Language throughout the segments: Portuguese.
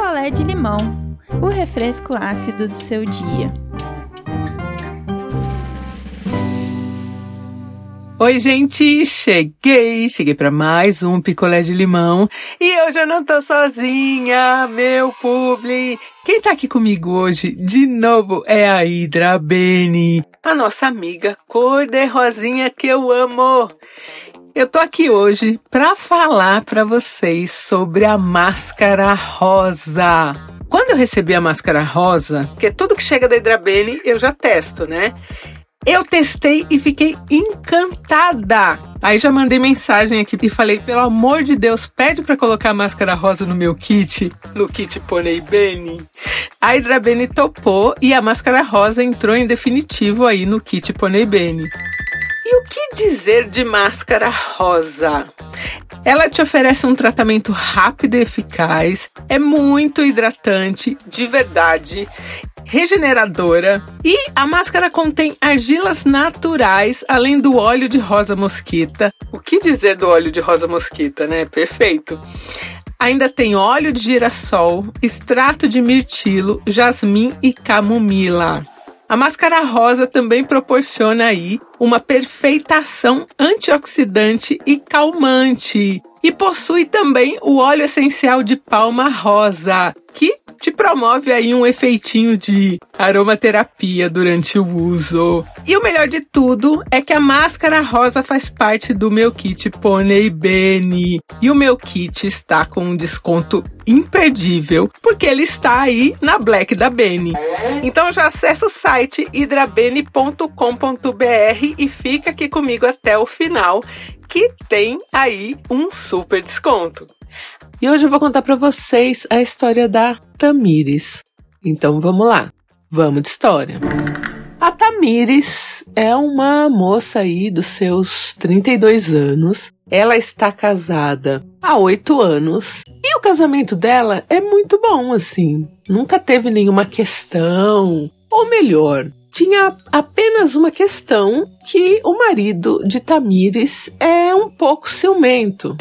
picolé de limão, o refresco ácido do seu dia. Oi, gente, cheguei, cheguei para mais um picolé de limão e eu não tô sozinha, meu publi. Quem tá aqui comigo hoje, de novo, é a Hidra Beni, a nossa amiga cor de rosinha que eu amo. Eu tô aqui hoje para falar para vocês sobre a máscara rosa. Quando eu recebi a máscara rosa, porque tudo que chega da Hidrabene eu já testo, né? Eu testei e fiquei encantada. Aí já mandei mensagem aqui e falei, pelo amor de Deus, pede para colocar a máscara rosa no meu kit, no kit Pony Bene. A Hidrabene topou e a máscara rosa entrou em definitivo aí no kit Pony Bene. O que dizer de máscara rosa? Ela te oferece um tratamento rápido e eficaz, é muito hidratante, de verdade, regeneradora e a máscara contém argilas naturais, além do óleo de rosa mosquita. O que dizer do óleo de rosa mosquita, né? Perfeito. Ainda tem óleo de girassol, extrato de mirtilo, jasmim e camomila. A máscara rosa também proporciona aí uma perfeita ação antioxidante e calmante. E possui também o óleo essencial de palma rosa, que te promove aí um efeitinho de aromaterapia durante o uso. E o melhor de tudo é que a máscara rosa faz parte do meu kit Pony Bene. E o meu kit está com um desconto imperdível, porque ele está aí na Black da Bene. Então já acessa o site hidrabene.com.br e fica aqui comigo até o final, que tem aí um super desconto. E hoje eu vou contar para vocês a história da Tamires. Então vamos lá, vamos de história. A Tamires é uma moça aí dos seus 32 anos. Ela está casada há oito anos e o casamento dela é muito bom, assim. Nunca teve nenhuma questão, ou melhor, tinha apenas uma questão que o marido de Tamires é um pouco ciumento.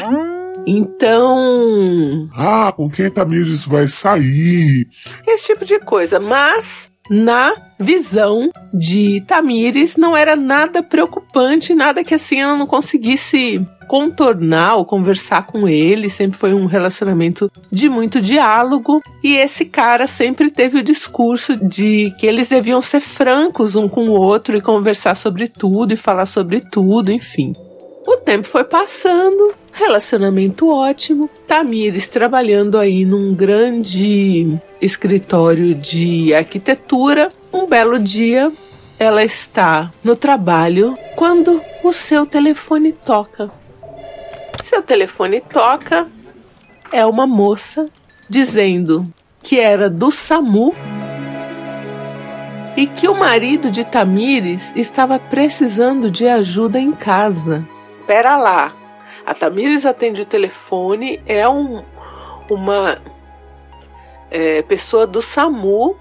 Então. Ah, com quem Tamires vai sair? Esse tipo de coisa. Mas, na visão de Tamires, não era nada preocupante, nada que assim ela não conseguisse contornar ou conversar com ele, sempre foi um relacionamento de muito diálogo, e esse cara sempre teve o discurso de que eles deviam ser francos um com o outro e conversar sobre tudo e falar sobre tudo, enfim. O tempo foi passando, relacionamento ótimo. Tamires trabalhando aí num grande escritório de arquitetura. Um belo dia, ela está no trabalho quando o seu telefone toca. Seu telefone toca. É uma moça dizendo que era do SAMU e que o marido de Tamires estava precisando de ajuda em casa pera lá. A Tamires atende o telefone, é um, uma é, pessoa do SAMU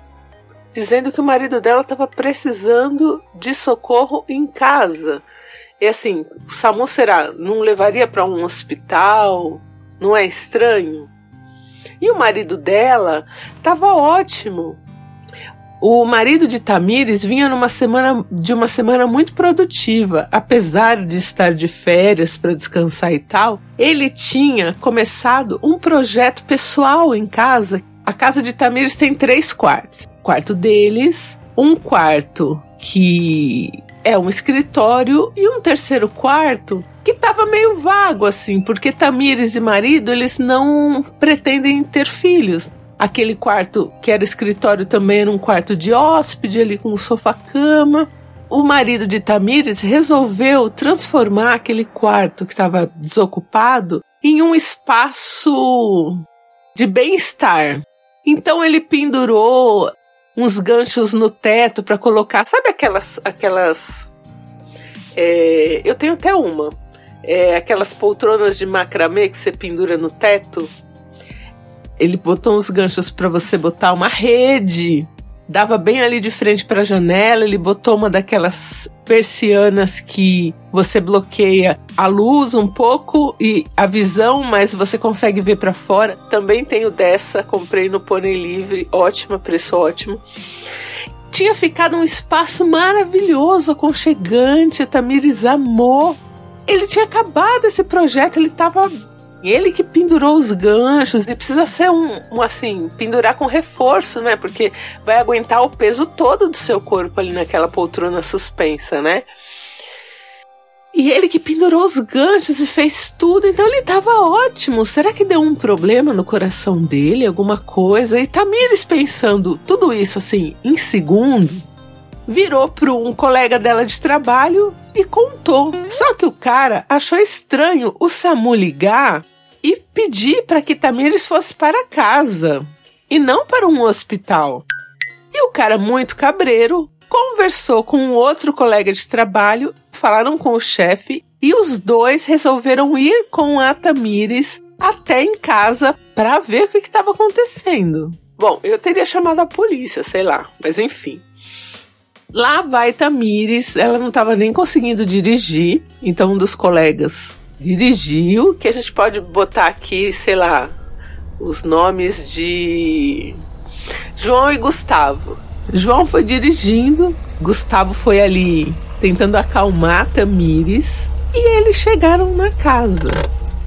dizendo que o marido dela estava precisando de socorro em casa. E assim, o SAMU será, não levaria para um hospital? Não é estranho? E o marido dela estava ótimo. O marido de Tamires vinha numa semana de uma semana muito produtiva, apesar de estar de férias para descansar e tal. Ele tinha começado um projeto pessoal em casa. A casa de Tamires tem três quartos. O quarto deles, um quarto que é um escritório e um terceiro quarto que estava meio vago assim, porque Tamires e marido eles não pretendem ter filhos. Aquele quarto que era escritório também era um quarto de hóspede ali com um sofá-cama. O marido de Tamires resolveu transformar aquele quarto que estava desocupado em um espaço de bem-estar. Então ele pendurou uns ganchos no teto para colocar, sabe aquelas aquelas é, eu tenho até uma, é, aquelas poltronas de macramê que você pendura no teto ele botou uns ganchos para você botar uma rede dava bem ali de frente para a janela. Ele botou uma daquelas persianas que você bloqueia a luz um pouco e a visão, mas você consegue ver para fora. Também tenho dessa, comprei no Pônei Livre, ótima, preço ótimo. Tinha ficado um espaço maravilhoso, aconchegante. A Tamires amou. Ele tinha acabado esse projeto, ele estava ele que pendurou os ganchos e precisa ser um, um, assim, pendurar com reforço, né? Porque vai aguentar o peso todo do seu corpo ali naquela poltrona suspensa, né? E ele que pendurou os ganchos e fez tudo, então ele tava ótimo. Será que deu um problema no coração dele, alguma coisa? E Tamires pensando tudo isso assim em segundos, virou para um colega dela de trabalho e contou. Só que o cara achou estranho o Samu ligar e pedir para que Tamires fosse para casa e não para um hospital. E o cara, muito cabreiro, conversou com um outro colega de trabalho, falaram com o chefe e os dois resolveram ir com a Tamires até em casa para ver o que estava acontecendo. Bom, eu teria chamado a polícia, sei lá, mas enfim. Lá vai Tamires, ela não estava nem conseguindo dirigir, então um dos colegas dirigiu, que a gente pode botar aqui, sei lá, os nomes de João e Gustavo. João foi dirigindo, Gustavo foi ali tentando acalmar Tamires e eles chegaram na casa.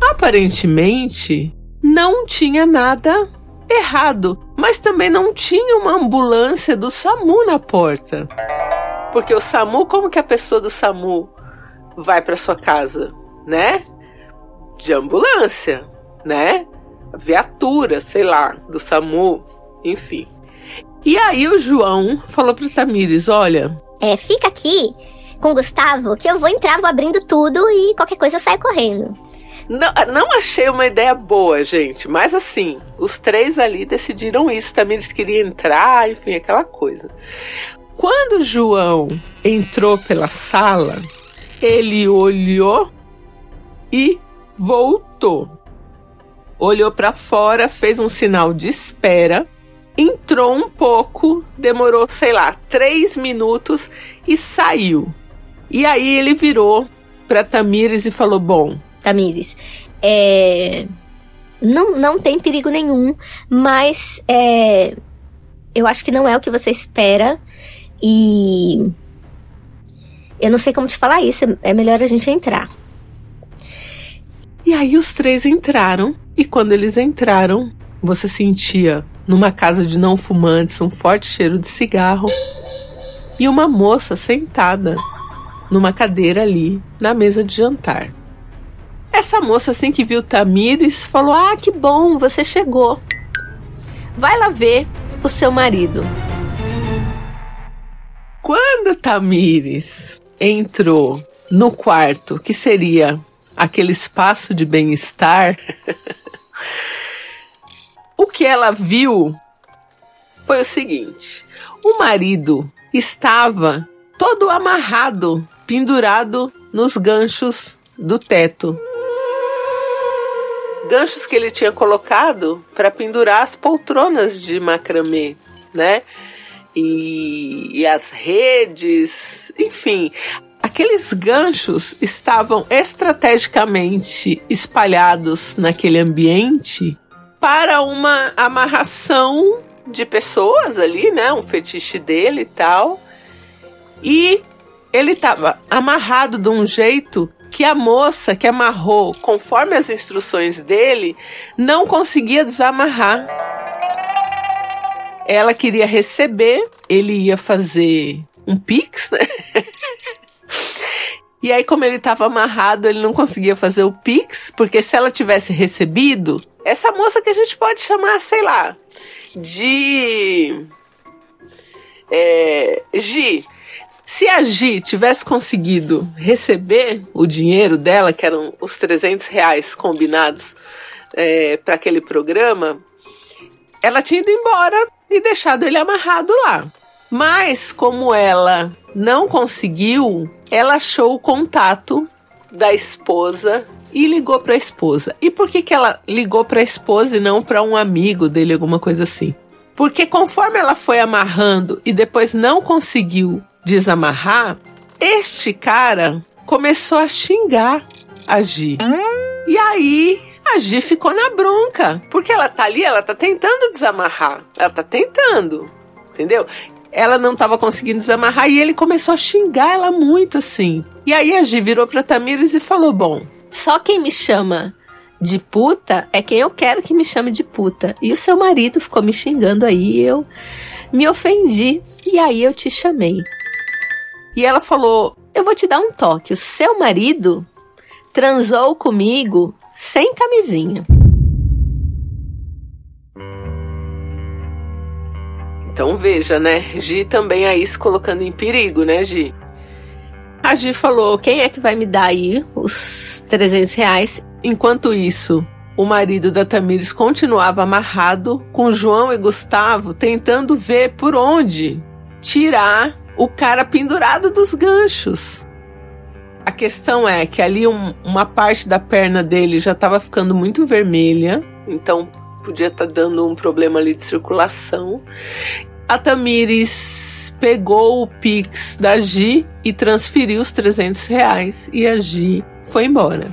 Aparentemente, não tinha nada errado, mas também não tinha uma ambulância do SAMU na porta. Porque o SAMU, como que a pessoa do SAMU vai para sua casa, né? De ambulância, né? Viatura, sei lá, do SAMU, enfim. E aí o João falou pro Tamires, olha, é, fica aqui com o Gustavo que eu vou entrar, vou abrindo tudo e qualquer coisa eu saio correndo. Não, não achei uma ideia boa, gente. Mas assim, os três ali decidiram isso. Também eles queriam entrar, enfim, aquela coisa. Quando o João entrou pela sala, ele olhou e voltou. Olhou para fora, fez um sinal de espera, entrou um pouco, demorou, sei lá, três minutos e saiu. E aí ele virou para Tamires e falou: Bom, Tamires, é, não, não tem perigo nenhum, mas é, eu acho que não é o que você espera e eu não sei como te falar isso, é melhor a gente entrar. E aí os três entraram, e quando eles entraram, você sentia numa casa de não fumantes um forte cheiro de cigarro e uma moça sentada numa cadeira ali na mesa de jantar. Essa moça, assim que viu Tamires, falou: Ah, que bom, você chegou. Vai lá ver o seu marido. Quando Tamires entrou no quarto, que seria aquele espaço de bem-estar, o que ela viu foi o seguinte: o marido estava todo amarrado, pendurado nos ganchos do teto ganchos que ele tinha colocado para pendurar as poltronas de macramê, né? E, e as redes, enfim. Aqueles ganchos estavam estrategicamente espalhados naquele ambiente para uma amarração de pessoas ali, né? Um fetiche dele e tal. E ele estava amarrado de um jeito que a moça que amarrou conforme as instruções dele não conseguia desamarrar. Ela queria receber, ele ia fazer um pix, né? E aí, como ele estava amarrado, ele não conseguia fazer o Pix, porque se ela tivesse recebido, essa moça que a gente pode chamar, sei lá, de. É, Gi, se a Gi tivesse conseguido receber o dinheiro dela, que eram os 300 reais combinados é, para aquele programa, ela tinha ido embora e deixado ele amarrado lá. Mas, como ela não conseguiu, ela achou o contato da esposa e ligou para a esposa. E por que, que ela ligou para a esposa e não para um amigo dele, alguma coisa assim? Porque conforme ela foi amarrando e depois não conseguiu desamarrar, este cara começou a xingar a Gi. E aí a Gi ficou na bronca. Porque ela tá ali, ela tá tentando desamarrar. Ela tá tentando. Entendeu? Ela não tava conseguindo desamarrar e ele começou a xingar ela muito assim. E aí a Gi virou pra Tamires e falou: Bom, só quem me chama de puta é quem eu quero que me chame de puta. E o seu marido ficou me xingando aí eu me ofendi. E aí eu te chamei. E ela falou: Eu vou te dar um toque. O seu marido transou comigo sem camisinha. Então veja, né? Gi também aí se colocando em perigo, né, Gi? A Gi falou: quem é que vai me dar aí os 300 reais? Enquanto isso, o marido da Tamires continuava amarrado, com João e Gustavo tentando ver por onde tirar o cara pendurado dos ganchos. A questão é que ali um, uma parte da perna dele já estava ficando muito vermelha, então podia estar tá dando um problema ali de circulação. A Tamires pegou o Pix da Gi e transferiu os 300 reais e a Gi foi embora.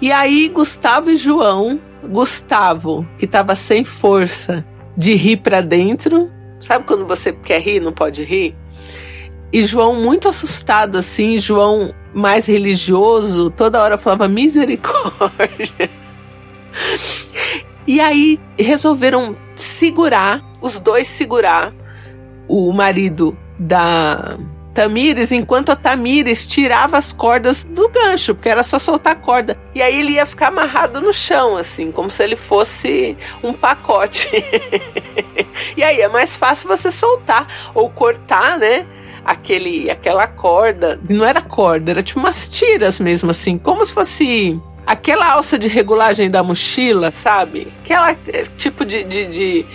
E aí Gustavo e João, Gustavo, que estava sem força de rir para dentro, sabe quando você quer rir, não pode rir? E João muito assustado assim, João mais religioso, toda hora falava misericórdia. E aí resolveram segurar, os dois segurar o marido da Tamires, enquanto a Tamires tirava as cordas do gancho, porque era só soltar a corda. E aí ele ia ficar amarrado no chão, assim, como se ele fosse um pacote. e aí é mais fácil você soltar ou cortar, né? Aquele, aquela corda. Não era corda, era tipo umas tiras mesmo, assim, como se fosse aquela alça de regulagem da mochila, sabe? Aquela eh, tipo de, de, de,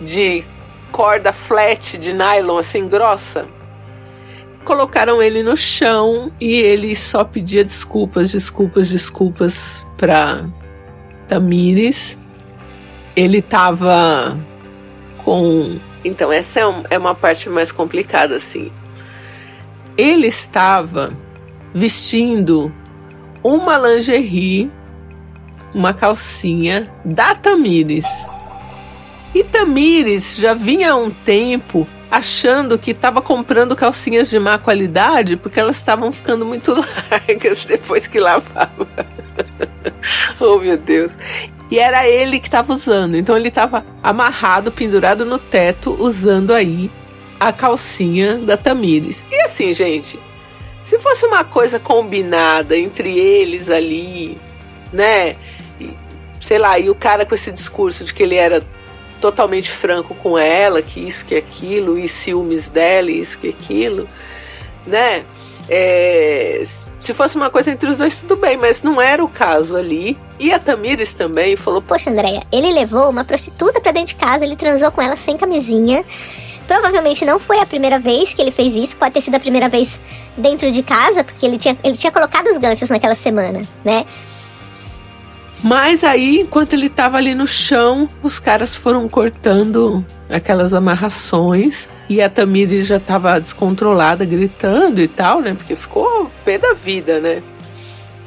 de corda flat de nylon, assim, grossa colocaram ele no chão e ele só pedia desculpas, desculpas, desculpas pra Tamires. Ele tava com. Então, essa é, é uma parte mais complicada, assim. Ele estava vestindo uma lingerie, uma calcinha da Tamires. E Tamires já vinha há um tempo achando que estava comprando calcinhas de má qualidade porque elas estavam ficando muito largas depois que lavava. oh meu Deus. E era ele que estava usando. Então ele estava amarrado, pendurado no teto, usando aí a calcinha da Tamires. E assim, gente, se fosse uma coisa combinada entre eles ali, né? Sei lá, e o cara com esse discurso de que ele era totalmente franco com ela, que isso, que aquilo, e ciúmes dela, e isso, que aquilo, né? É, se fosse uma coisa entre os dois, tudo bem, mas não era o caso ali. E a Tamires também falou: Poxa, Andréia, ele levou uma prostituta pra dentro de casa, ele transou com ela sem camisinha. Provavelmente não foi a primeira vez que ele fez isso, pode ter sido a primeira vez dentro de casa, porque ele tinha, ele tinha colocado os ganchos naquela semana, né? Mas aí, enquanto ele estava ali no chão, os caras foram cortando aquelas amarrações. E a Tamires já estava descontrolada, gritando e tal, né? Porque ficou pé da vida, né?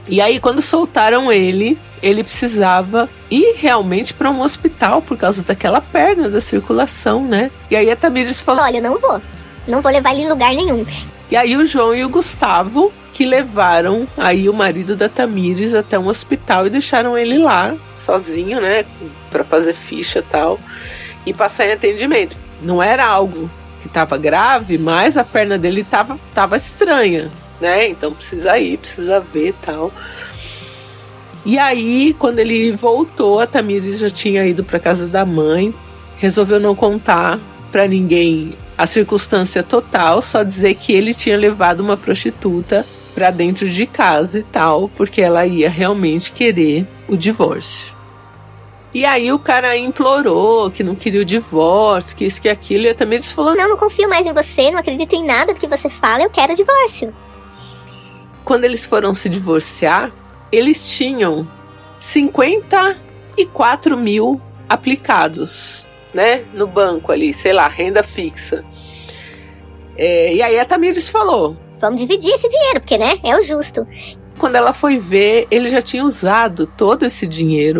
E aí, quando soltaram ele, ele precisava ir realmente para um hospital por causa daquela perna da circulação, né? E aí a Tamires falou: Olha, não vou. Não vou levar ele em lugar nenhum. E aí o João e o Gustavo que levaram aí o marido da Tamires até um hospital e deixaram ele lá, sozinho, né, para fazer ficha e tal, e passar em atendimento. Não era algo que estava grave, mas a perna dele estava tava estranha, né? Então precisa ir, precisa ver tal. E aí, quando ele voltou, a Tamires já tinha ido para casa da mãe, resolveu não contar para ninguém a circunstância total, só dizer que ele tinha levado uma prostituta para dentro de casa e tal, porque ela ia realmente querer o divórcio. E aí o cara implorou que não queria o divórcio, que isso que aquilo, e a Tamires falou: Não, não confio mais em você, não acredito em nada do que você fala, eu quero o divórcio. Quando eles foram se divorciar, eles tinham 54 mil aplicados né, no banco ali, sei lá, renda fixa. É, e aí a Tamires falou: Vamos dividir esse dinheiro, porque, né, é o justo. Quando ela foi ver, ele já tinha usado todo esse dinheiro.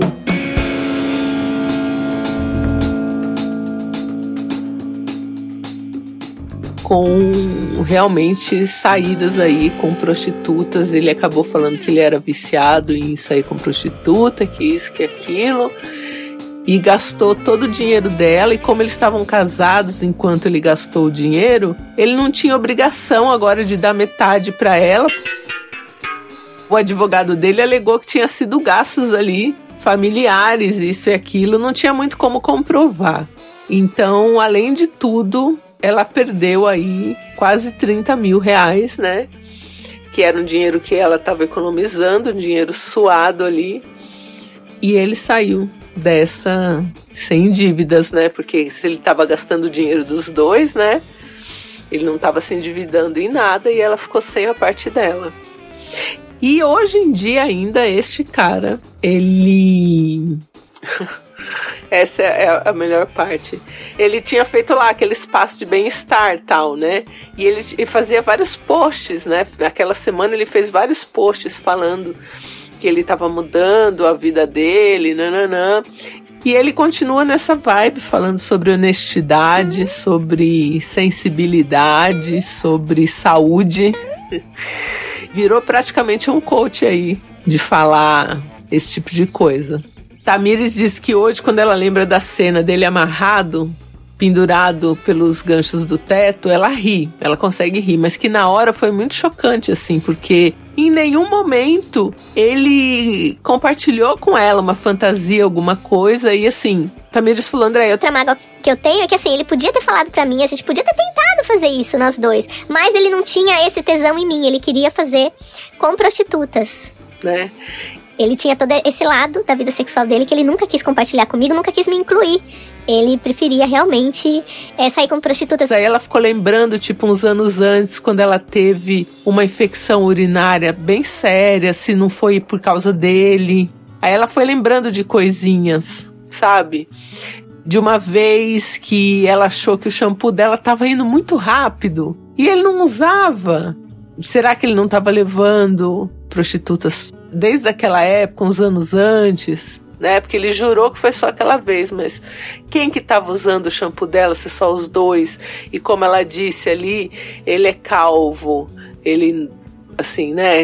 Com realmente saídas aí com prostitutas. Ele acabou falando que ele era viciado em sair com prostituta, que isso, que aquilo. E gastou todo o dinheiro dela, e como eles estavam casados enquanto ele gastou o dinheiro, ele não tinha obrigação agora de dar metade para ela. O advogado dele alegou que tinha sido gastos ali familiares, isso e aquilo, não tinha muito como comprovar. Então, além de tudo, ela perdeu aí quase 30 mil reais, né? Que era um dinheiro que ela estava economizando, um dinheiro suado ali. E ele saiu dessa sem dívidas, né? Porque se ele estava gastando o dinheiro dos dois, né? Ele não estava se endividando em nada e ela ficou sem a parte dela. E hoje em dia ainda este cara, ele Essa é a melhor parte. Ele tinha feito lá aquele espaço de bem-estar tal, né? E ele, ele fazia vários posts, né? Naquela semana ele fez vários posts falando que ele estava mudando a vida dele, nananã. E ele continua nessa vibe, falando sobre honestidade, sobre sensibilidade, sobre saúde. Virou praticamente um coach aí de falar esse tipo de coisa. Tamires diz que hoje, quando ela lembra da cena dele amarrado, pendurado pelos ganchos do teto, ela ri, ela consegue rir, mas que na hora foi muito chocante, assim, porque em nenhum momento ele compartilhou com ela uma fantasia, alguma coisa, e assim, Tamires falou, André, Outra mágoa que eu tenho é que assim, ele podia ter falado para mim, a gente podia ter tentado fazer isso, nós dois, mas ele não tinha esse tesão em mim, ele queria fazer com prostitutas. Né? Ele tinha todo esse lado da vida sexual dele que ele nunca quis compartilhar comigo, nunca quis me incluir. Ele preferia realmente é, sair com prostitutas. Aí ela ficou lembrando, tipo, uns anos antes, quando ela teve uma infecção urinária bem séria, se não foi por causa dele. Aí ela foi lembrando de coisinhas, sabe? De uma vez que ela achou que o shampoo dela estava indo muito rápido e ele não usava. Será que ele não estava levando prostitutas desde aquela época, uns anos antes, né? Porque ele jurou que foi só aquela vez, mas quem que estava usando o shampoo dela, se só os dois? E como ela disse ali, ele é calvo, ele assim, né?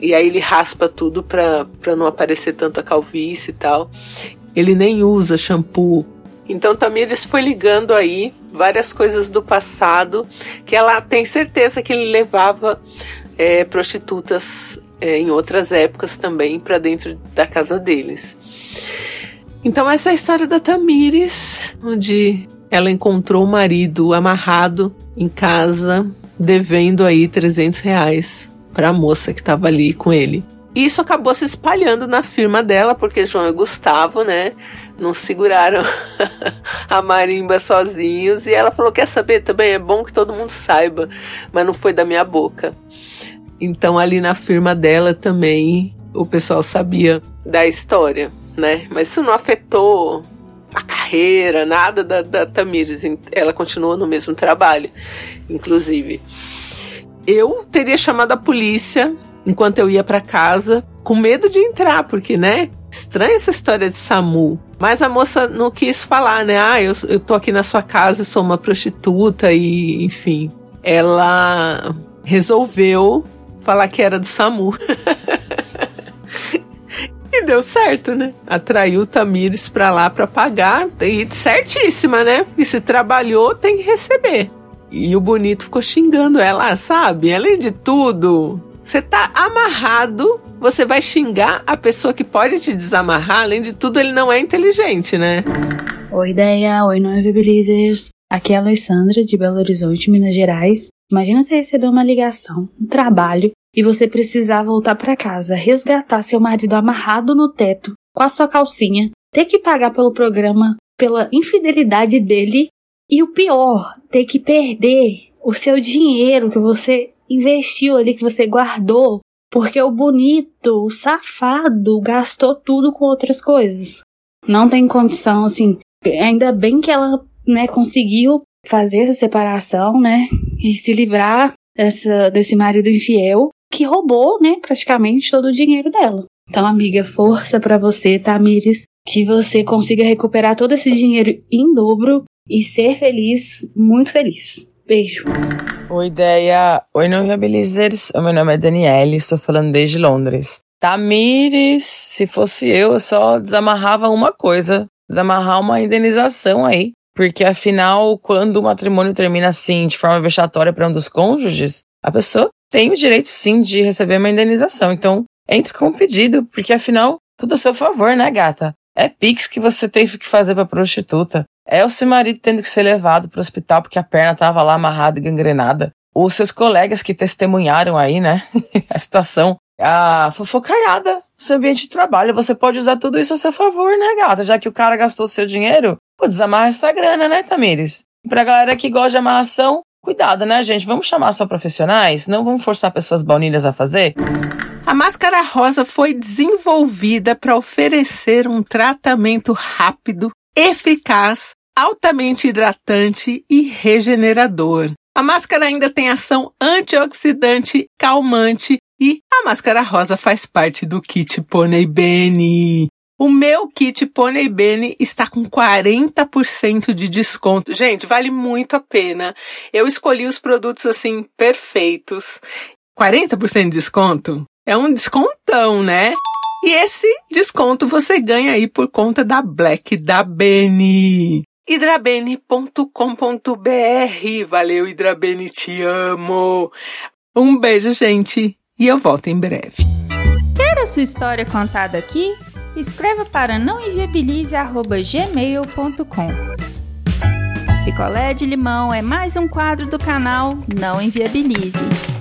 E aí ele raspa tudo pra, pra não aparecer tanta calvície e tal. Ele nem usa shampoo. Então Tamires foi ligando aí várias coisas do passado que ela tem certeza que ele levava é, prostitutas é, em outras épocas também para dentro da casa deles. Então essa é a história da Tamires, onde ela encontrou o marido amarrado em casa, devendo aí 300 reais para a moça que estava ali com ele. E isso acabou se espalhando na firma dela, porque João e Gustavo, né, não seguraram a marimba sozinhos. E ela falou: Quer saber também? É bom que todo mundo saiba, mas não foi da minha boca. Então, ali na firma dela também, o pessoal sabia da história, né? Mas isso não afetou a carreira, nada da, da Tamires. Ela continua no mesmo trabalho, inclusive. Eu teria chamado a polícia enquanto eu ia para casa, com medo de entrar, porque, né? Estranha essa história de SAMU. Mas a moça não quis falar, né? Ah, eu, eu tô aqui na sua casa, sou uma prostituta e, enfim. Ela resolveu falar que era do SAMU. e deu certo, né? Atraiu Tamires pra lá pra pagar. E certíssima, né? E se trabalhou, tem que receber. E o bonito ficou xingando ela, sabe? Além de tudo, você tá amarrado, você vai xingar a pessoa que pode te desamarrar. Além de tudo, ele não é inteligente, né? Oi, ideia. Oi, Noive Belizers. Aqui é a Alessandra, de Belo Horizonte, Minas Gerais. Imagina você receber uma ligação no trabalho e você precisar voltar para casa, resgatar seu marido amarrado no teto com a sua calcinha, ter que pagar pelo programa pela infidelidade dele e o pior, ter que perder o seu dinheiro que você investiu ali, que você guardou, porque o bonito, o safado, gastou tudo com outras coisas. Não tem condição, assim, Ainda bem que ela, né, conseguiu fazer essa separação, né, e se livrar dessa, desse marido infiel que roubou, né, praticamente todo o dinheiro dela. Então, amiga, força para você, Tamires, que você consiga recuperar todo esse dinheiro em dobro e ser feliz, muito feliz. Beijo. Oi, ideia. Oi, não viabilizers. O meu nome é Daniele, estou falando desde Londres. Tamires, se fosse eu, eu só desamarrava uma coisa: desamarrar uma indenização aí. Porque afinal, quando o matrimônio termina assim, de forma vexatória para um dos cônjuges, a pessoa tem o direito sim de receber uma indenização. Então, entre com o pedido, porque afinal, tudo a seu favor, né, gata? É Pix que você teve que fazer pra prostituta. É o seu marido tendo que ser levado pro hospital porque a perna tava lá amarrada e gangrenada. Os seus colegas que testemunharam aí, né, a situação. A fofocaiada seu ambiente de trabalho. Você pode usar tudo isso a seu favor, né, gata? Já que o cara gastou seu dinheiro, pô, desamarra essa grana, né, Tamires? Pra galera que gosta de amarração, cuidado, né, gente? Vamos chamar só profissionais? Não vamos forçar pessoas baunilhas a fazer? A máscara rosa foi desenvolvida para oferecer um tratamento rápido, eficaz, altamente hidratante e regenerador. A máscara ainda tem ação antioxidante, calmante e a máscara rosa faz parte do kit Pony Bene. O meu kit Pony Bene está com 40% de desconto. Gente, vale muito a pena. Eu escolhi os produtos assim perfeitos. 40% de desconto? É um descontão, né? E esse desconto você ganha aí por conta da Black da Beni. hidrabene.com.br. Valeu, Hidrabene, te amo. Um beijo, gente, e eu volto em breve. Quer a sua história contada aqui? Escreva para nãoenviabilize@gmail.com. Picolé de limão é mais um quadro do canal Não Enviabilize.